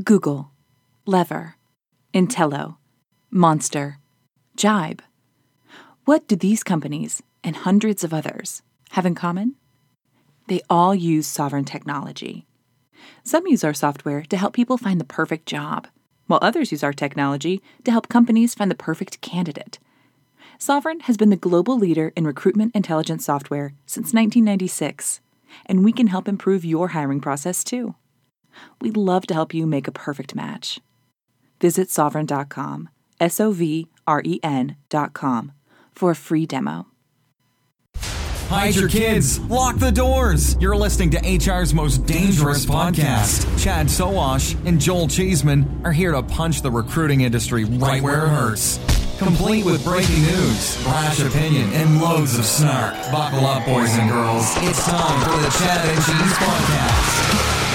Google, Lever, Entelo, Monster, Jibe. What do these companies and hundreds of others have in common? They all use Sovren technology. Some use our software to help people find the perfect job, while others use our technology to help companies find the perfect candidate. Sovren has been the global leader in recruitment intelligence software since 1996, and we can help improve your hiring process too. We'd love to help you make a perfect match. Visit sovren.com, S O V R E N.com, for a free demo. Hide your kids. Lock the doors. You're listening to HR's most dangerous podcast. Chad Sowash and Joel Cheeseman are here to punch the recruiting industry right where it hurts. Complete with breaking news, brash opinion, and loads of snark. Buckle up, boys and girls. It's time for the Chad and Cheese Podcast.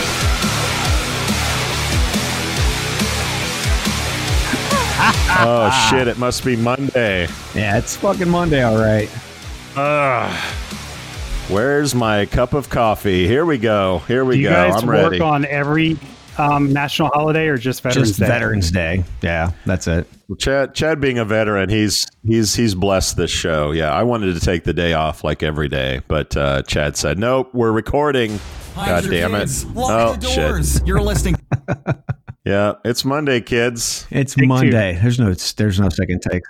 Oh shit! It must be Monday. Yeah, it's fucking Monday, all right. Ugh. Where's my cup of coffee? Here we go. Here we Do you go. guys I'm work ready. on every um, national holiday or just Veterans Just Day? Veterans Day. Yeah, that's it. Chad, Chad, being a veteran, he's he's he's blessed this show. Yeah, I wanted to take the day off like every day, but uh, Chad said, "Nope, we're recording." Hide God damn kids. it! Lock oh the shit! doors. You're listening. Yeah, it's Monday, kids. It's Take two. Monday. There's no there's no second take.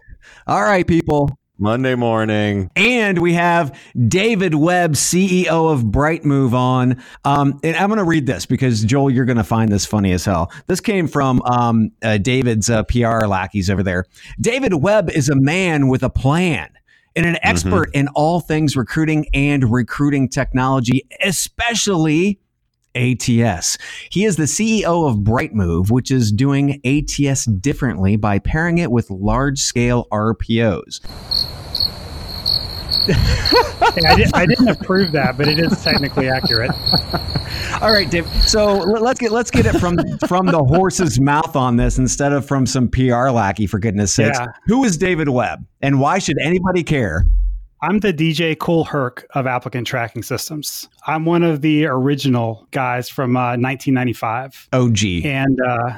All right, people. Monday morning. And we have David Webb, CEO of Brightmove on. Um, and I'm going to read this because, Joel, you're going to find this funny as hell. This came from um, uh, David's uh, PR lackeys over there. David Webb is a man with a plan and an expert in all things recruiting and recruiting technology, especially ATS. He is the CEO of Brightmove, which is doing ATS differently by pairing it with large scale RPOs. I, did, I didn't approve that, but it is technically accurate. All right, Dave. So let- let's get let's get it from from the horse's mouth on this instead of from some PR lackey. For goodness sakes, Yeah. who is David Webb, and why should anybody care? I'm the DJ Kool Herc of applicant tracking systems. I'm one of the original guys from uh, 1995. OG. And uh,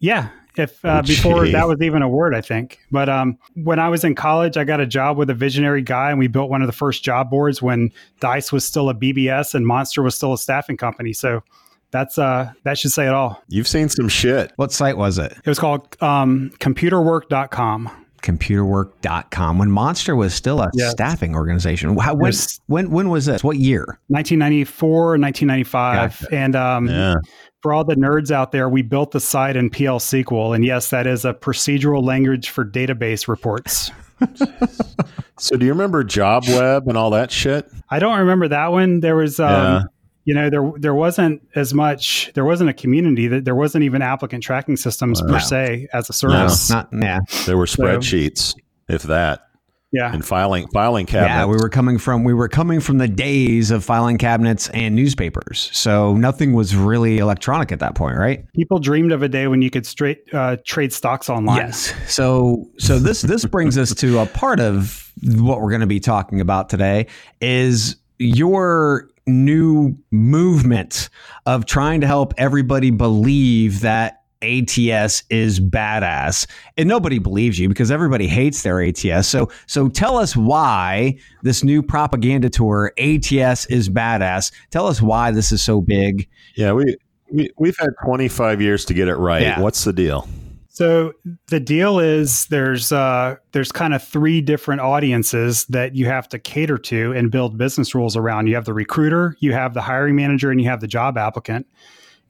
yeah, if uh, Oh, before that was even a word, I think. But um, when I was in college, I got a job with a visionary guy, and we built one of the first job boards when Dice was still a BBS and Monster was still a staffing company. So that's uh, that should say it all. You've seen some shit. What site was it? It was called um, computerwork.com. Computerwork.com. When Monster was still a Yes. staffing organization. How, when, Yes. when when was this? What year? 1994, 1995. Gotcha. And um, Yeah. for all the nerds out there, we built the site in PL SQL. And yes, that is a procedural language for database reports. So, do you remember Job Web and all that shit? I don't remember that one. There was, um, Yeah. You know, there there wasn't as much. There wasn't a community. That there wasn't even applicant tracking systems per No. se as a service. Not yeah. There were spreadsheets, if that, Yeah, and filing filing cabinets. Yeah, we were coming from we were coming from the days of filing cabinets and newspapers. So nothing was really electronic at that point, right? people dreamed of a day when you could straight uh, trade stocks online. Yes. So so this this brings us to a part of what we're going to be talking about today is your new movement of trying to help everybody believe that ATS is badass. And nobody believes you because everybody hates their ATS. So so tell us why this new propaganda tour ATS is badass. Tell us why this is so big. Yeah, we, we we've had 25 years to get it right. Yeah. What's the deal? So the deal is there's uh, there's kind of three different audiences that you have to cater to and build business rules around. You have the recruiter, you have the hiring manager, and you have the job applicant.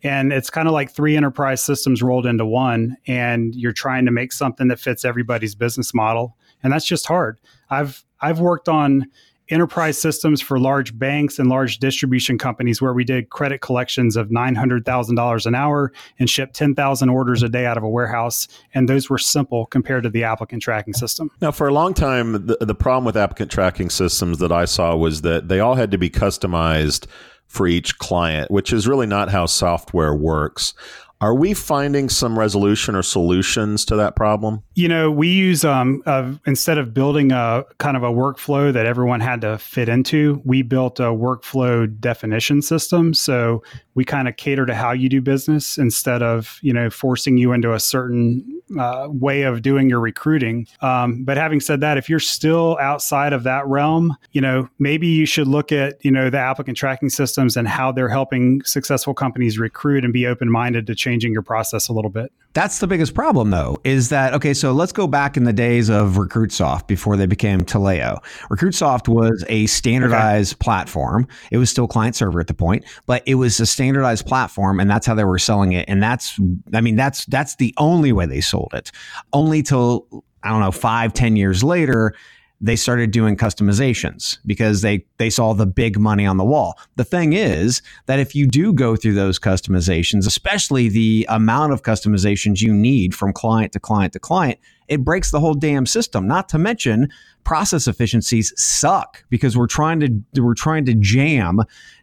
And it's kind of like three enterprise systems rolled into one, and you're trying to make something that fits everybody's business model, and that's just hard. I've I've worked on enterprise systems for large banks and large distribution companies where we did credit collections of $900,000 an hour and shipped 10,000 orders a day out of a warehouse. And those were simple compared to the applicant tracking system. Now, for a long time, the, the problem with applicant tracking systems that I saw was that they all had to be customized for each client, which is really not how software works. Are we finding some resolution or solutions to that problem? You know, we use um, uh, instead of building a kind of a workflow that everyone had to fit into, we built a workflow definition system. So we kind of cater to how you do business instead of you know forcing you into a certain uh, way of doing your recruiting. Um, but having said that, if you're still outside of that realm, you know maybe you should look at you know the applicant tracking systems and how they're helping successful companies recruit and be open minded to changing your process a little bit. That's the biggest problem, though, is that, okay, so let's go back in the days of RecruitSoft before they became Taleo. RecruitSoft was a standardized okay. platform. It was still client server at the point, but it was a standardized platform, and that's how they were selling it. And that's, I mean, that's that's the only way they sold it. Only till, I don't know, five, ten years later, they started doing customizations because they they saw the big money on the wall. The thing is that if you do go through those customizations, especially the amount of customizations you need from client to client to client, it breaks the whole damn system. Not to mention process efficiencies suck because we're trying to we're trying to jam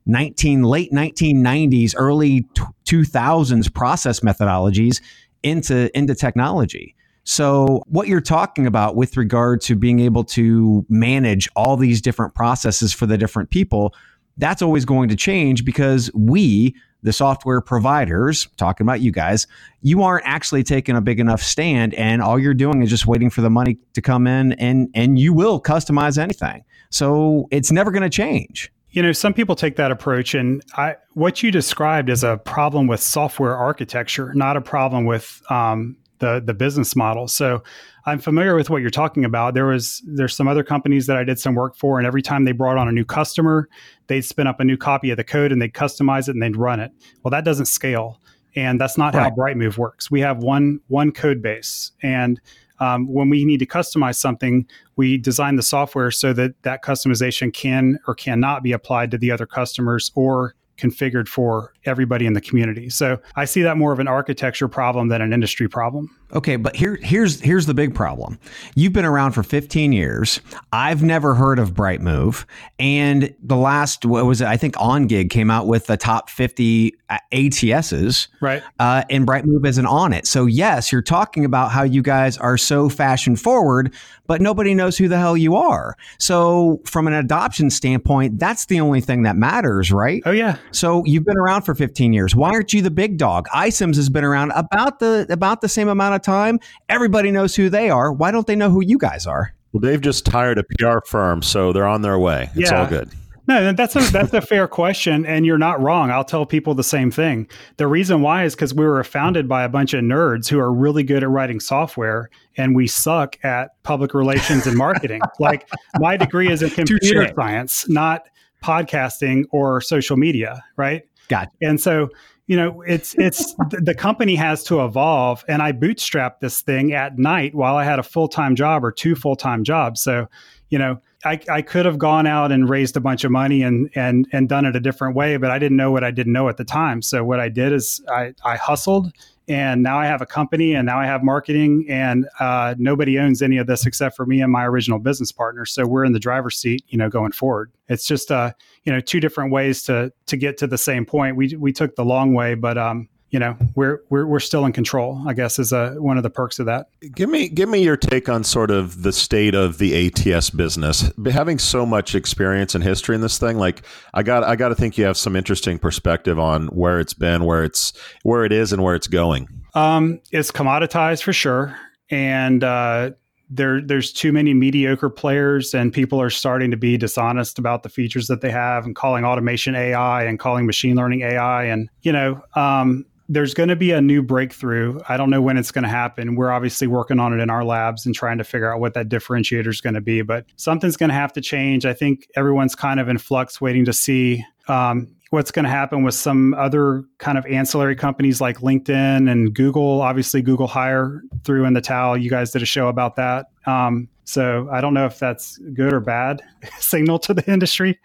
19 late 1990s early 2000s process methodologies into into technology. So, what you're talking about with regard to being able to manage all these different processes for the different people, that's always going to change because we, the software providers, talking about you guys, you aren't actually taking a big enough stand and all you're doing is just waiting for the money to come in and and you will customize anything. So, it's never going to change. You know, some people take that approach, and I, what you described is a problem with software architecture, not a problem with um, the the business model. So I'm familiar with what you're talking about. There was there's some other companies that I did some work for, and every time they brought on a new customer, they'd spin up a new copy of the code and they'd customize it and they'd run it. Well, that doesn't scale, and that's not right. how Brightmove works. We have one one code base, and um, when we need to customize something, we design the software so that that customization can or cannot be applied to the other customers or configured for everybody in the community. So I see that more of an architecture problem than an industry problem. Okay, but here here's here's the big problem. You've been around for 15 years. I've never heard of Brightmove, and the last what was it? I think OnGig came out with the top 50 ATSs, right? Uh, and Brightmove isn't on it. So yes, you're talking about how you guys are so fashion forward, but nobody knows who the hell you are. So from an adoption standpoint, that's the only thing that matters, right? Oh yeah. So you've been around for 15 years. Why aren't you the big dog? iCIMS has been around about the about the same amount of time. Everybody knows who they are. Why don't they know who you guys are? Well, they've just hired a PR firm, so they're on their way. It's yeah. all good. No, that's a that's a fair question, and you're not wrong. I'll tell people the same thing. The reason why is because we were founded by a bunch of nerds who are really good at writing software, and we suck at public relations and marketing. like my degree is in computer science, not podcasting or social media, right? Got and so you know it's it's the company has to evolve and i bootstrapped this thing at night while i had a full-time job or two full-time jobs so you know I, I could have gone out and raised a bunch of money and and and done it a different way, but I didn't know what I didn't know at the time. So what I did is I, I hustled, and now I have a company, and now I have marketing, and uh, nobody owns any of this except for me and my original business partner. So we're in the driver's seat, you know, going forward. It's just uh, you know two different ways to to get to the same point. We we took the long way, but um, you know we're we're we're still in control. I guess is a one of the perks of that. Give me give me your take on sort of the state of the ATS business. Having so much experience and history in this thing, like I got I got to think you have some interesting perspective on where it's been, where it's where it is, and where it's going. Um, it's commoditized for sure, and uh, there there's too many mediocre players and people are starting to be dishonest about the features that they have and calling automation AI and calling machine learning AI and you know um, there's going to be a new breakthrough. I don't know when it's going to happen. We're obviously working on it in our labs and trying to figure out what that differentiator is going to be, but something's going to have to change. I think everyone's kind of in flux waiting to see um, what's going to happen with some other kind of ancillary companies like LinkedIn and Google. Obviously, Google Hire threw in the towel. You guys did a show about that. Um, so I don't know if that's good or bad signal to the industry.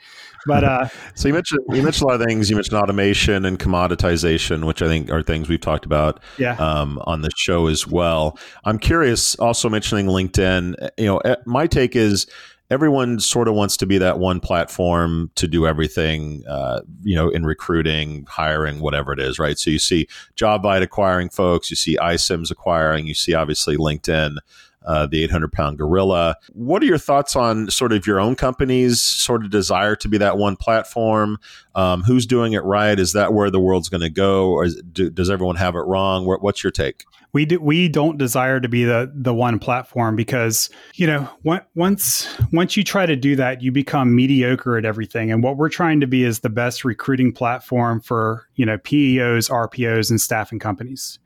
But uh, so you mentioned you mentioned a lot of things. You mentioned automation and commoditization, which I think are things we've talked about yeah. um, on the show as well. I'm curious. Also mentioning LinkedIn. You know, eh, my take is everyone sort of wants to be that one platform to do everything, uh, you know, in recruiting, hiring, whatever it is, right? So you see JobVite acquiring folks, you see iCIMS acquiring, you see obviously LinkedIn uh, the 800 pound gorilla. What are your thoughts on sort of your own company's sort of desire to be that one platform? Um, who's doing it right? Is that where the world's going to go, or do, does everyone have it wrong? What's your take? We do, we don't desire to be the the one platform because you know once once you try to do that, you become mediocre at everything. And what we're trying to be is the best recruiting platform for you know PEOs, RPOs, and staffing companies.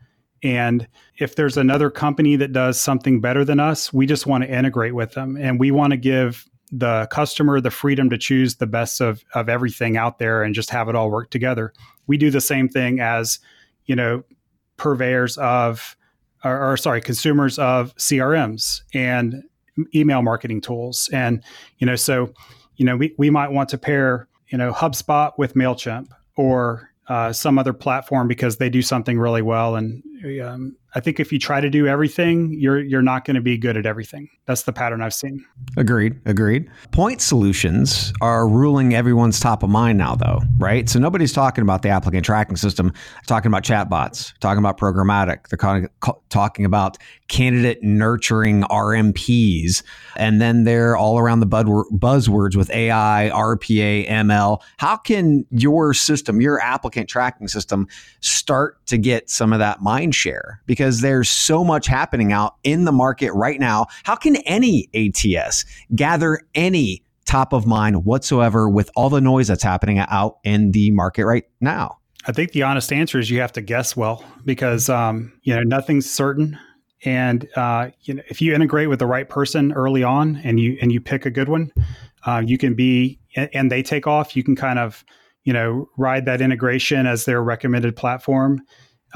And if there's another company that does something better than us, we just want to integrate with them. And we want to give the customer the freedom to choose the best of, of everything out there and just have it all work together. We do the same thing as, you know, purveyors of, or, or sorry, consumers of CRMs and email marketing tools. And, you know, so, you know, we, we might want to pair, you know, HubSpot with MailChimp or uh, some other platform because they do something really well. And um, I think if you try to do everything, you're you're not going to be good at everything. That's the pattern I've seen. Agreed. Agreed. Point solutions are ruling everyone's top of mind now, though, right? So nobody's talking about the applicant tracking system, talking about chatbots, talking about programmatic. They're talking about candidate nurturing RMPs, and then they're all around the buzzwords with AI, RPA, ML. How can your system, your applicant tracking system, start to get some of that mind share? Because there's so much happening out in the market right now. How can any ATS gather any top of mind whatsoever with all the noise that's happening out in the market right now? I think the honest answer is you have to guess well because um, you know nothing's certain. And uh, you know, if you integrate with the right person early on, and you and you pick a good one, uh, you can be and they take off. You can kind of you know ride that integration as their recommended platform.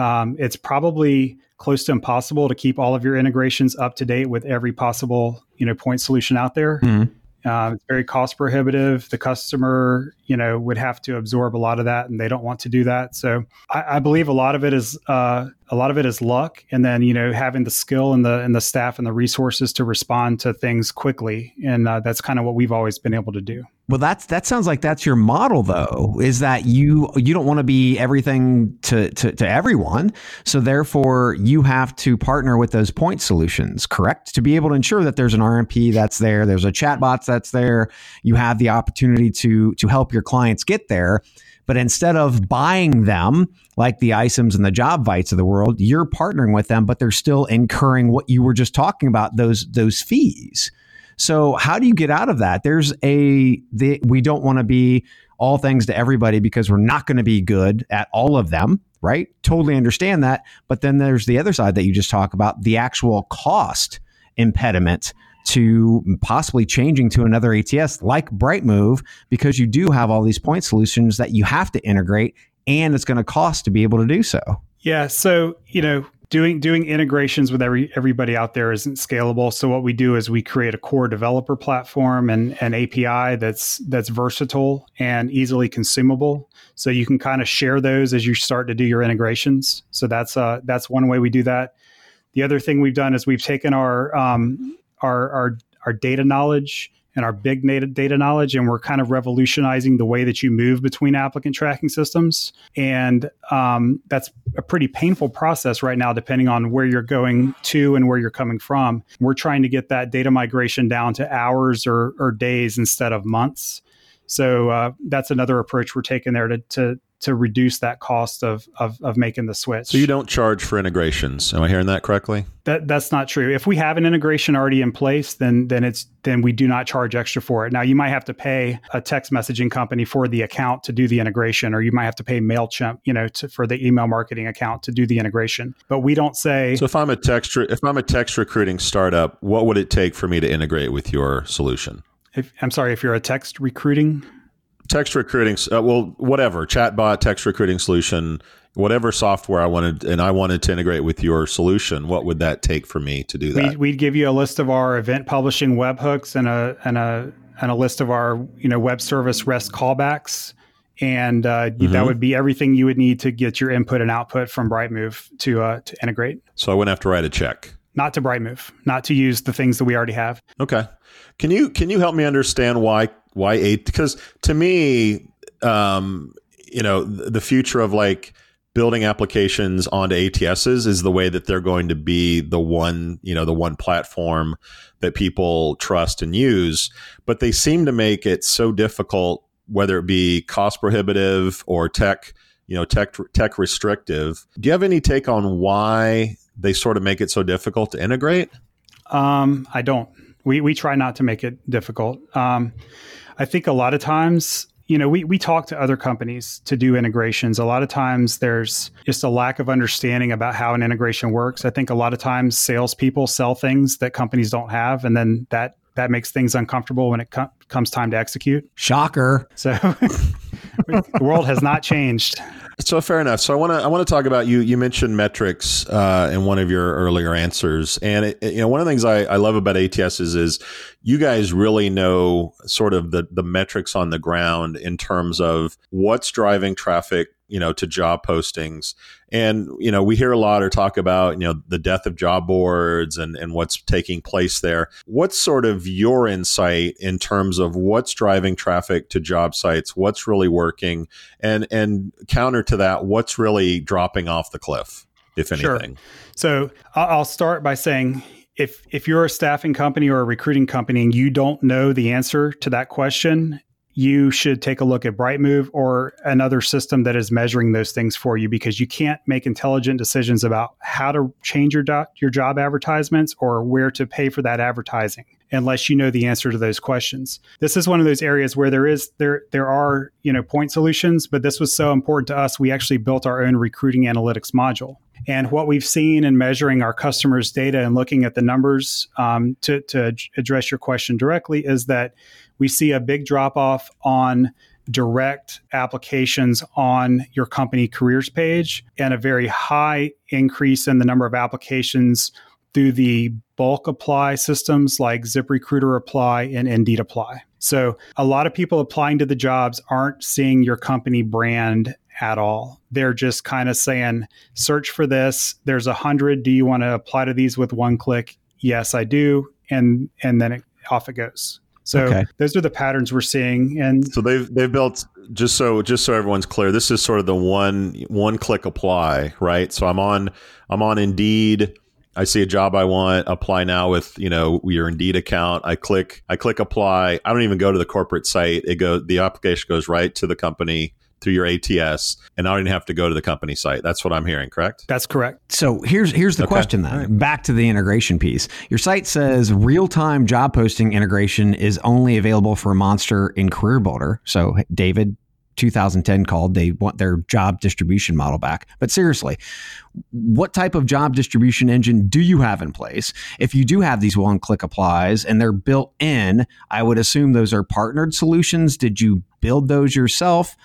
Um, it's probably close to impossible to keep all of your integrations up to date with every possible you know point solution out there. Mm-hmm. Uh, it's very cost prohibitive. The customer, you know, would have to absorb a lot of that, and they don't want to do that. So I, I believe a lot of it is uh, a lot of it is luck, and then you know having the skill and the and the staff and the resources to respond to things quickly, and uh, that's kind of what we've always been able to do. Well, that's that sounds like that's your model, though. Is that you you don't want to be everything to, to to everyone, so therefore you have to partner with those point solutions, correct? To be able to ensure that there's an RMP that's there, there's a chatbot that's there, you have the opportunity to to help your clients get there. But instead of buying them like the iCIMS and the JobVites of the world, you're partnering with them, but they're still incurring what you were just talking about those those fees. So how do you get out of that? There's a the, we don't want to be all things to everybody because we're not going to be good at all of them, right? Totally understand that. But then there's the other side that you just talk about, the actual cost impediment to possibly changing to another ATS like Brightmove because you do have all these point solutions that you have to integrate and it's going to cost to be able to do so. Yeah, so, you know, doing doing integrations with every everybody out there isn't scalable. So what we do is we create a core developer platform and an API that's that's versatile and easily consumable. So you can kind of share those as you start to do your integrations. So that's uh that's one way we do that. The other thing we've done is we've taken our um, our, our our data knowledge and our big data, data knowledge, and we're kind of revolutionizing the way that you move between applicant tracking systems. And um, that's a pretty painful process right now, depending on where you're going to and where you're coming from. We're trying to get that data migration down to hours or, or days instead of months. So uh, that's another approach we're taking there to, to to reduce that cost of, of, of making the switch. So you don't charge for integrations. Am I hearing that correctly? That that's not true. If we have an integration already in place, then then it's then we do not charge extra for it. Now you might have to pay a text messaging company for the account to do the integration, or you might have to pay Mailchimp, you know, to, for the email marketing account to do the integration. But we don't say. So if I'm a text if I'm a text recruiting startup, what would it take for me to integrate with your solution? If, I'm sorry, if you're a text recruiting text recruiting, uh, well, whatever, chatbot, text recruiting solution, whatever software I wanted, and I wanted to integrate with your solution, what would that take for me to do that? We'd, we'd give you a list of our event publishing webhooks and a and a and a list of our you know web service REST callbacks, and uh, mm-hmm. that would be everything you would need to get your input and output from Brightmove to uh, to integrate. So I wouldn't have to write a check. not to Brightmove, not to use the things that we already have. Okay. Can you can you help me understand why why eight? Because to me, um, you know, the future of like building applications onto ATSs is the way that they're going to be the one, you know, the one platform that people trust and use. But they seem to make it so difficult, whether it be cost prohibitive or tech, you know, tech tech restrictive. Do you have any take on why they sort of make it so difficult to integrate? Um, I don't. We we try not to make it difficult. Um, I think a lot of times you know, we, we talk to other companies to do integrations. A lot of times there's just a lack of understanding about how an integration works. I think a lot of times salespeople sell things that companies don't have, and then that that makes things uncomfortable when it com- comes time to execute. Shocker. So the world has not changed. So fair enough. So I want to I want to talk about you. You mentioned metrics uh, in one of your earlier answers, and it, you know one of the things I, I love about ATS is, is you guys really know sort of the the metrics on the ground in terms of what's driving traffic you know to job postings. And you know we hear a lot or talk about you know the death of job boards and and what's taking place there. What's sort of your insight in terms of what's driving traffic to job sites? What's really working? And and counter to that what's really dropping off the cliff if anything? Sure. so i'll start by saying if if you're a staffing company or a recruiting company and you don't know the answer to that question you should take a look at Brightmove or another system that is measuring those things for you because you can't make intelligent decisions about how to change your do- your job advertisements or where to pay for that advertising unless you know the answer to those questions. This is one of those areas where there is there there are, you know, point solutions, but this was so important to us we actually built our own recruiting analytics module. And what we've seen in measuring our customers' data and looking at the numbers um, to, to address your question directly is that we see a big drop off on direct applications on your company careers page and a very high increase in the number of applications through the bulk apply systems like ZipRecruiter Apply and Indeed Apply. So, a lot of people applying to the jobs aren't seeing your company brand at all. They're just kind of saying, search for this. There's a hundred. Do you want to apply to these with one click? Yes, I do. And and then it, off it goes. So okay. those are the patterns we're seeing. And so they've they've built just so just so everyone's clear, this is sort of the one one click apply, right? So I'm on I'm on Indeed. I see a job I want, apply now with, you know, your Indeed account. I click I click apply. I don't even go to the corporate site. It go the application goes right to the company through your ATS, and I don't even have to go to the company site. That's what I'm hearing, correct? That's correct. So here's here's the okay. question then. Right. Back to the integration piece. Your site says real time job posting integration is only available for Monster in CareerBuilder. So David. 2010 called they want their job distribution model back but seriously what type of job distribution engine do you have in place if you do have these one click applies and they're built in i would assume those are partnered solutions did you build those yourself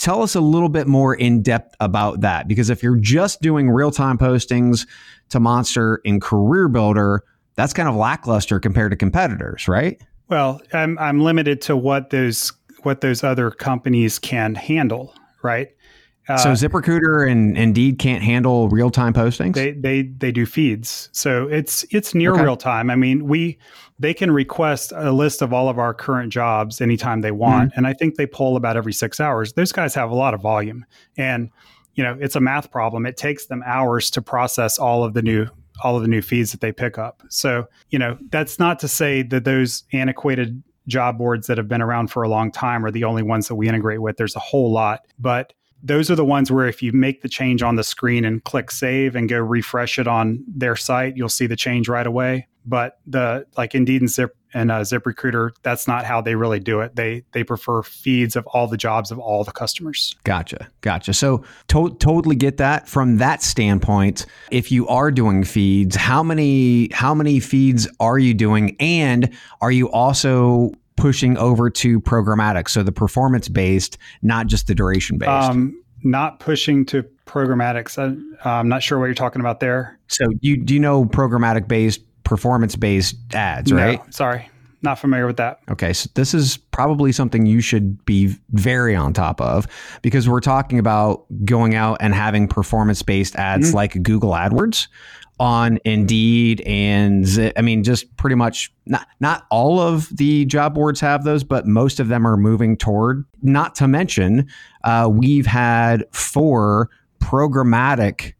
Tell us a little bit more in depth about that because if you're just doing real time postings to Monster and CareerBuilder, that's kind of lackluster compared to competitors, right? Well, I'm I'm limited to what those what those other companies can handle, right? Uh, so ZipRecruiter and Indeed can't handle real time postings. They they they do feeds, so it's it's near okay. real time. I mean, we they can request a list of all of our current jobs anytime they want. Mm-hmm. And I think they pull about every six hours. Those guys have a lot of volume. And, you know, it's a math problem. It takes them hours to process all of the new all of the new feeds that they pick up. So, you know, that's not to say that those antiquated job boards that have been around for a long time are the only ones that we integrate with. There's a whole lot. But those are the ones where if you make the change on the screen and click save and go refresh it on their site, you'll see the change right away. But the like Indeed and Zip and uh, ZipRecruiter, that's not how they really do it. They they prefer feeds of all the jobs of all the customers. Gotcha, gotcha. So to- totally get that from that standpoint. If you are doing feeds, how many how many feeds are you doing, and are you also pushing over to programmatic, so the performance based, not just the duration based? Um, not pushing to programmatics. I, I'm not sure what you're talking about there. So you do you know programmatic based, performance based ads, right? No, sorry. Not familiar with that. Okay, so this is probably something you should be very on top of because we're talking about going out and having performance based ads mm-hmm. like Google AdWords on Indeed and I mean just pretty much not not all of the job boards have those, but most of them are moving toward. Not to mention, uh, we've had four programmatic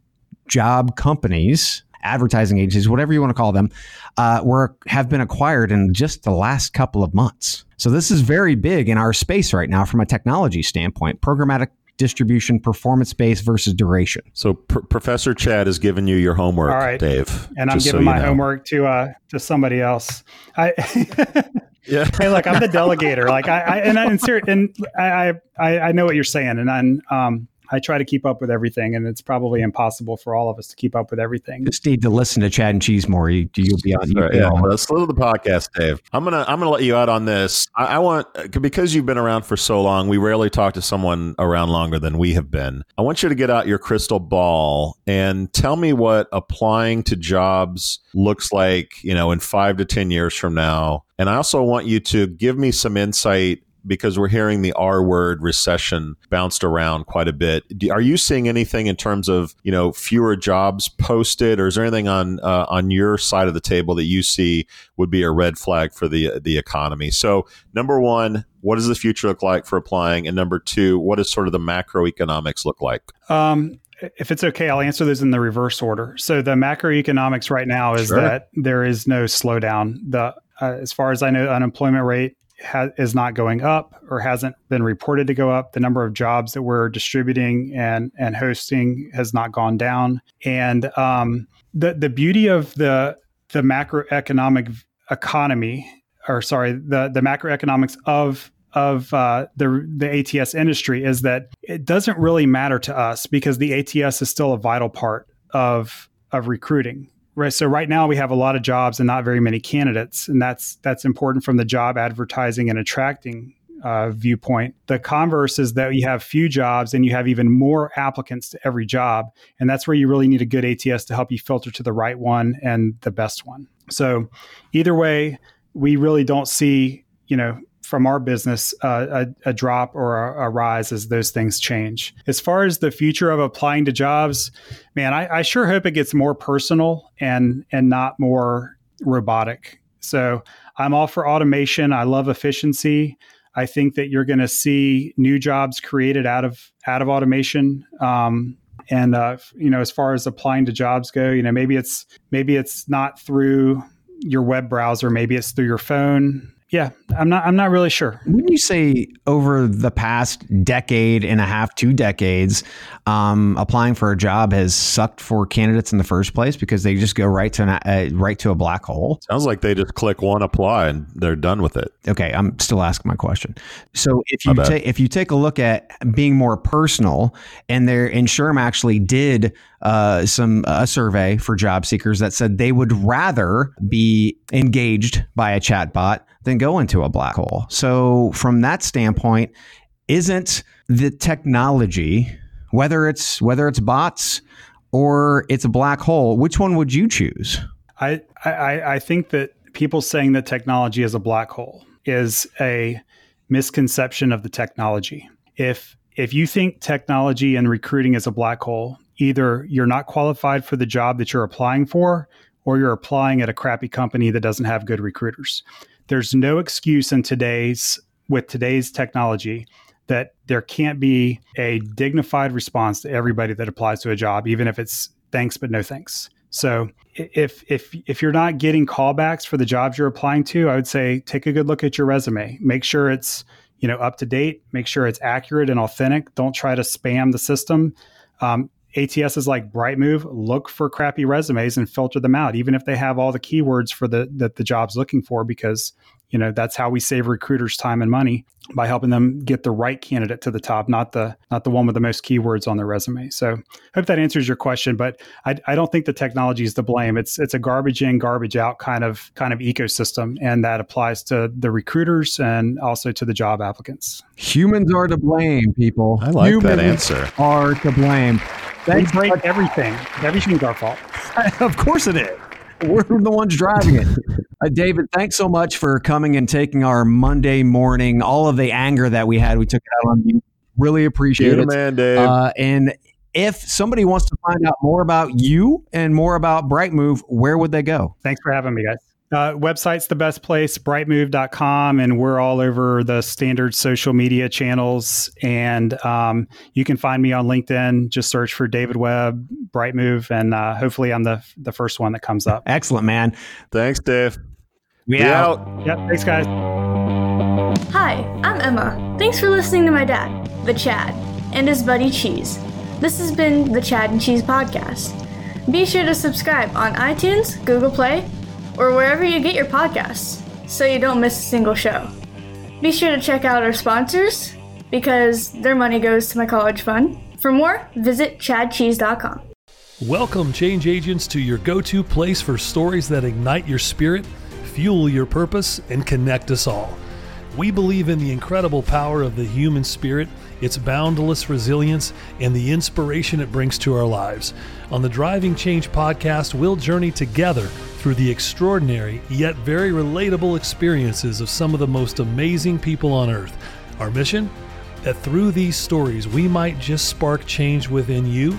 job companies, advertising agencies, whatever you want to call them, uh, were have been acquired in just the last couple of months. So this is very big in our space right now from a technology standpoint. Programmatic distribution, performance based versus duration. So P- Professor Chad has given you your homework, All right. Dave. and I'm just so giving you my know. homework to uh to somebody else. I Yeah. hey, look, I'm the delegator. Like I, I and I and, ser- and I, I I know what you're saying, and I'm um I try to keep up with everything, and it's probably mm-hmm. impossible for all of us to keep up with everything. Just need to listen to Chad and Cheese more. You, you'll be on. You'll right, be yeah, on. let's listen the podcast, Dave. I'm gonna I'm gonna let you out on this. I, I want because you've been around for so long. We rarely talk to someone around longer than we have been. I want you to get out your crystal ball and tell me what applying to jobs looks like. You know, in five to ten years from now. And I also want you to give me some insight because we're hearing the R word recession bounced around quite a bit. Are you seeing anything in terms of you know fewer jobs posted, or is there anything on uh, on your side of the table that you see would be a red flag for the the economy? So number one, what does the future look like for applying, and number two, what does sort of the macroeconomics look like? Um, if it's okay, I'll answer those in the reverse order. So the macroeconomics right now is Sure. that there is no slowdown. The uh, as far as I know, unemployment rate ha- is not going up or hasn't been reported to go up. The number of jobs that we're distributing and and hosting has not gone down. And um, the the beauty of the the macroeconomic economy, or sorry, the the macroeconomics of of uh, the the ATS industry is that it doesn't really matter to us because the ATS is still a vital part of of recruiting. Right. So right now we have a lot of jobs and not very many candidates, and that's that's important from the job advertising and attracting uh, viewpoint. The converse is that you have few jobs and you have even more applicants to every job, and that's where you really need a good ATS to help you filter to the right one and the best one. So either way, we really don't see you know from our business uh, a, a drop or a, a rise as those things change. As far as the future of applying to jobs, man, I, I sure hope it gets more personal and and not more robotic. So I'm all for automation. I love efficiency. I think that you're going to see new jobs created out of out of automation. Um, and uh, you know, as far as applying to jobs go, you know, maybe it's maybe it's not through your web browser, maybe it's through your phone. Yeah, I'm not. I'm not really sure. Wouldn't you say over the past decade and a half, two decades, um, applying for a job has sucked for candidates in the first place because they just go right to an, uh, right to a black hole? Sounds like they just click one apply and they're done with it. Okay, I'm still asking my question. So if you bad. take if you take a look at being more personal, and there and SHRM actually did uh, some a survey for job seekers that said they would rather be engaged by a chatbot than go into a black hole. So from that standpoint, isn't the technology whether it's whether it's bots or it's a black hole, which one would you choose? I, I, I think that people saying that technology is a black hole is a misconception of the technology. If if you think technology and recruiting is a black hole, either you're not qualified for the job that you're applying for, or you're applying at a crappy company that doesn't have good recruiters. There's no excuse in today's with today's technology that there can't be a dignified response to everybody that applies to a job, even if it's thanks but no thanks. So if if if you're not getting callbacks for the jobs you're applying to, I would say take a good look at your resume. Make sure it's you know up to date. Make sure it's accurate and authentic. Don't try to spam the system. Um, ATS is like Brightmove. Look for crappy resumes and filter them out, even if they have all the keywords for the that the job's looking for, because you know that's how we save recruiters time and money by helping them get the right candidate to the top, not the not the one with the most keywords on their resume. So hope that answers your question, but I, I don't think the technology is to blame. It's it's a garbage in, garbage out kind of kind of ecosystem, and that applies to the recruiters and also to the job applicants. Humans are to blame, people. I like that Humans answer. Are to blame. We Thanks, break everything. Everything's our fault. of course it is. We're the ones driving it. Uh, David, thanks so much for coming and taking our Monday morning, all of the anger that we had, we took it out on you. Really appreciate You're it. man, Dave. Uh, and if somebody wants to find out more about you and more about Brightmove, where would they go? Thanks for having me, guys. Uh, website's the best place, brightmove.com, and we're all over the standard social media channels. And um, you can find me on LinkedIn. Just search for David Webb, Brightmove, and uh, hopefully I'm the the first one that comes up. Excellent, man. Thanks, Dave. We Be out. out. Yep. Thanks, guys. Hi, I'm Emma. Thanks for listening to my dad, the Chad, and his buddy Cheese. This has been the Chad and Cheese Podcast. Be sure to subscribe on iTunes, Google Play, or wherever you get your podcasts so you don't miss a single show. Be sure to check out our sponsors because their money goes to my college fund. For more, visit chadcheese.com. Welcome, change agents, to your go to place for stories that ignite your spirit, fuel your purpose, and connect us all. We believe in the incredible power of the human spirit, its boundless resilience, and the inspiration it brings to our lives. On the Driving Change podcast, we'll journey together through the extraordinary yet very relatable experiences of some of the most amazing people on earth. Our mission? That through these stories, we might just spark change within you